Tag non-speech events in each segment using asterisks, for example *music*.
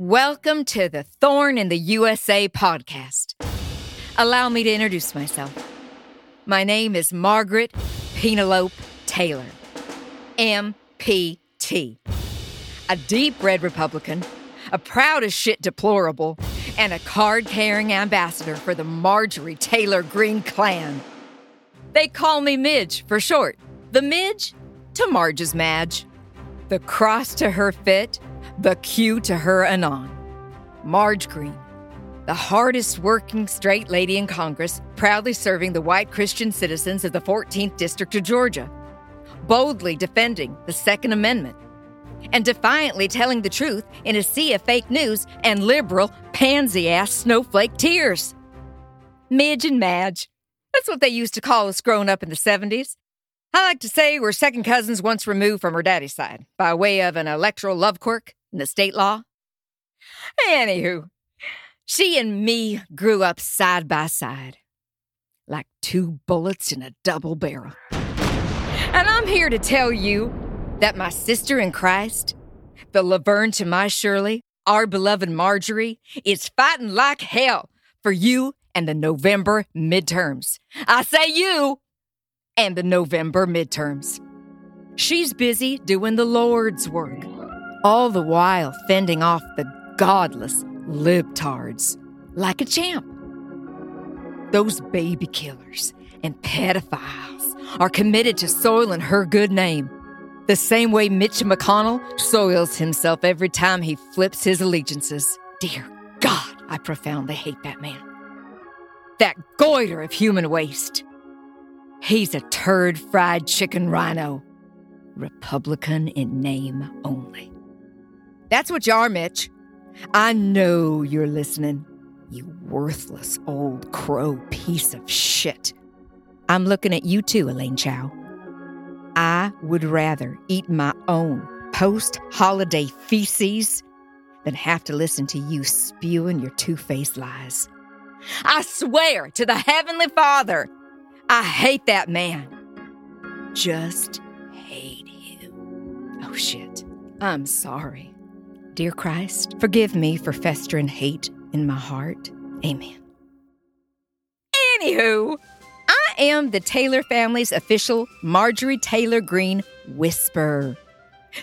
Welcome to the Thorn in the USA podcast. Allow me to introduce myself. My name is Margaret Penelope Taylor, MPT. A deep red Republican, a proud as shit deplorable, and a card carrying ambassador for the Marjorie Taylor Greene clan. They call me Midge for short. The Midge to Marge's Madge. The cross to her fit, the Q to her anon. Marge Greene, the hardest working straight lady in Congress, proudly serving the white Christian citizens of the 14th District of Georgia, boldly defending the Second Amendment, and defiantly telling the truth in a sea of fake news and liberal, pansy ass snowflake tears. Midge and Madge. That's what they used to call us growing up in the 70s. I like to say we're second cousins once removed from her daddy's side, by way of an electoral love quirk in the state law. Anywho, she and me grew up side by side, like two bullets in a double barrel. And I'm here to tell you that my sister in Christ, the Laverne to my Shirley, our beloved Marjorie, is fighting like hell for you and the November midterms. I say you and the November midterms. She's busy doing the Lord's work, all the while fending off the godless libtards like a champ. Those baby killers and pedophiles are committed to soiling her good name, the same way Mitch McConnell soils himself every time he flips his allegiances. Dear God, I profoundly hate that man. That goiter of human waste. He's a turd fried chicken RINO. Republican in name only. That's what you are, Mitch. I know you're listening, you worthless old crow piece of shit. I'm looking at you too, Elaine Chao. I would rather eat my own post holiday feces than have to listen to you spewing your two faced lies. I swear to the Heavenly Father, I hate that man. Just hate him. Oh shit. I'm sorry. Dear Christ, forgive me for festering hate in my heart. Amen. Anywho, I am the Taylor family's official Marjorie Taylor Greene whisper.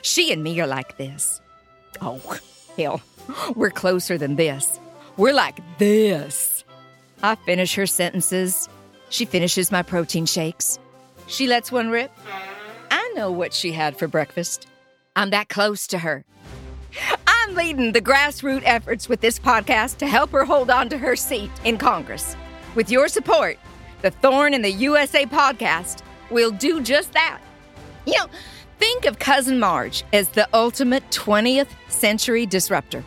She and me are like this. Oh, hell, we're closer than this. We're like this. I finish her sentences. She finishes my protein shakes. She lets one rip. I know what she had for breakfast. I'm that close to her. I'm leading the grassroots efforts with this podcast to help her hold on to her seat in Congress. With your support, the Thorn in the USA podcast will do just that. You know, think of Cousin Marge as the ultimate 20th century disruptor.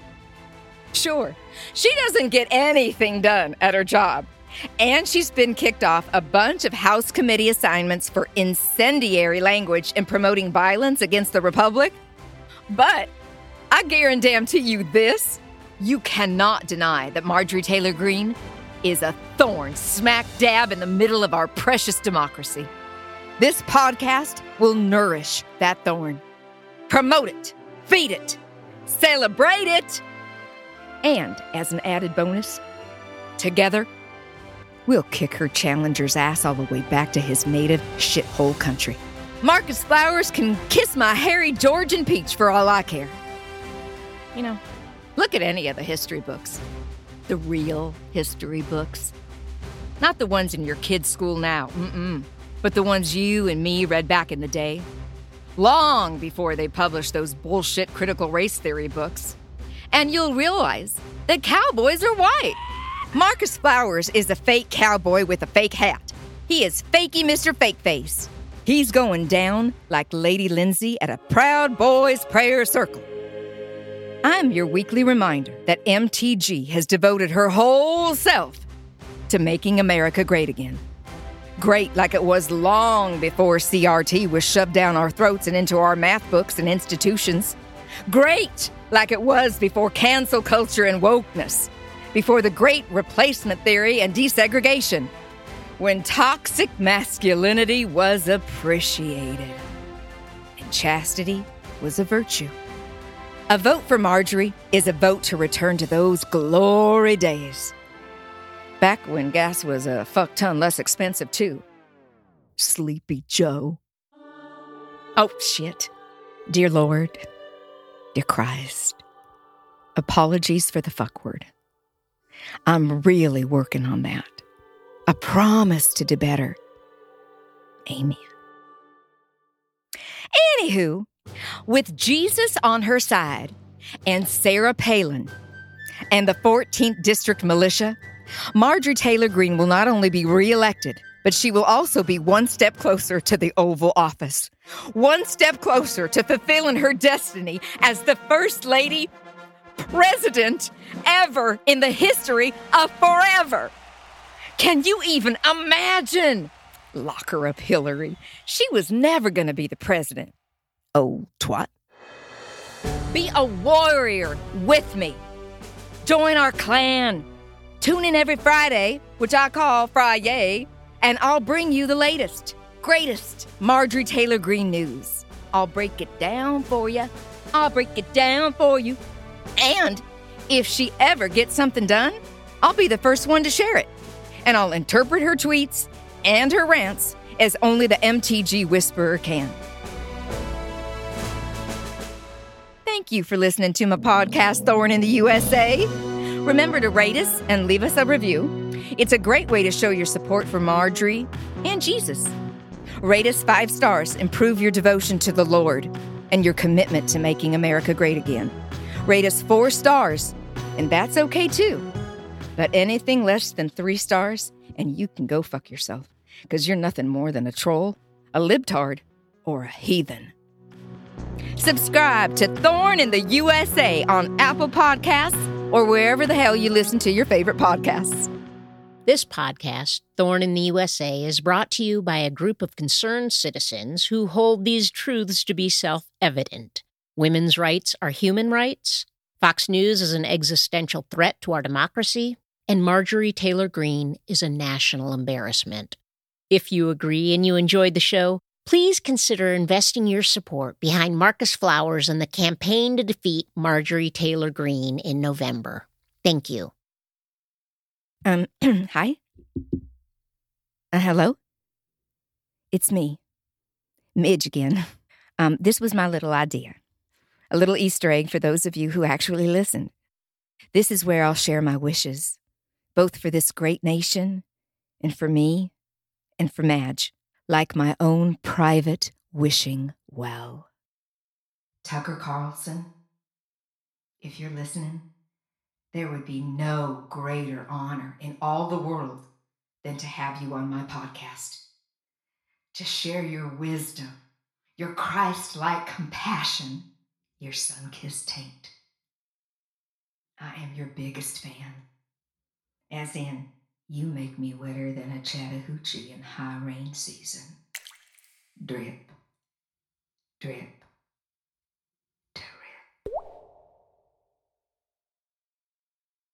Sure, she doesn't get anything done at her job. And she's been kicked off a bunch of House committee assignments for incendiary language and promoting violence against the Republic. But I guarantee you this you cannot deny that Marjorie Taylor Greene is a thorn smack dab in the middle of our precious democracy. This podcast will nourish that thorn, promote it, feed it, celebrate it, and as an added bonus, together, we'll kick her challenger's ass all the way back to his native shithole country. Marcus Flowers can kiss my hairy Georgian peach for all I care. You know, look at any of the history books. The real history books. Not the ones in your kid's school now, mm-mm, but the ones you and me read back in the day. Long before they published those bullshit critical race theory books. And you'll realize that cowboys are white. Marcus Flowers is a fake cowboy with a fake hat. He is fakey Mr. Fake Face. He's going down like Lady Lindsay at a Proud Boys Prayer Circle. I'm your weekly reminder that MTG has devoted her whole self to making America great again. Great like it was long before CRT was shoved down our throats and into our math books and institutions. Great like it was before cancel culture and wokeness, before the great replacement theory and desegregation, when toxic masculinity was appreciated and chastity was a virtue. A vote for Marjorie is a vote to return to those glory days. Back when gas was a fuck ton less expensive, too. Sleepy Joe. Oh, shit. Dear Lord, dear Christ, apologies for the fuck word. I'm really working on that. I promise to do better. Amen. Anywho, with Jesus on her side and Sarah Palin and the 14th District Militia, Marjorie Taylor Greene will not only be reelected, but she will also be one step closer to the Oval Office, one step closer to fulfilling her destiny as the First Lady President ever in the history of forever. Can you even imagine? Lock her up, Hillary. She was never going to be the president. Oh, twat. Be a warrior with me. Join our clan. Tune in every Friday, which I call Friday, and I'll bring you the latest, greatest Marjorie Taylor Greene news. I'll break it down for you. I'll break it down for you. And if she ever gets something done, I'll be the first one to share it. And I'll interpret her tweets and her rants as only the MTG Whisperer can. Thank you for listening to my podcast, Thorn in the USA. Remember to rate us and leave us a review. It's a great way to show your support for Marjorie and Jesus. Rate us five stars and prove your devotion to the Lord and your commitment to making America great again. Rate us four stars, and that's okay too. But anything less than three stars, and you can go fuck yourself, because you're nothing more than a troll, a libtard, or a heathen. Subscribe to Thorn in the USA on Apple Podcasts or wherever the hell you listen to your favorite podcasts. This podcast, Thorn in the USA, is brought to you by a group of concerned citizens who hold these truths to be self evident. Women's rights are human rights, Fox News is an existential threat to our democracy, and Marjorie Taylor Greene is a national embarrassment. If you agree and you enjoyed the show, please consider investing your support behind Marcus Flowers and the campaign to defeat Marjorie Taylor Greene in November. Thank you. Um, *clears throat* hi? Uh, hello? It's me, Midge again. Um, this was my little idea. A little Easter egg for those of you who actually listened. This is where I'll share my wishes, both for this great nation and for me and for Madge like my own private wishing well. Tucker Carlson, if you're listening, there would be no greater honor in all the world than to have you on my podcast. To share your wisdom, your Christ like compassion, your sun kissed taint. I am your biggest fan. As in, you make me wetter than a Chattahoochee in high rain season. Drip, drip,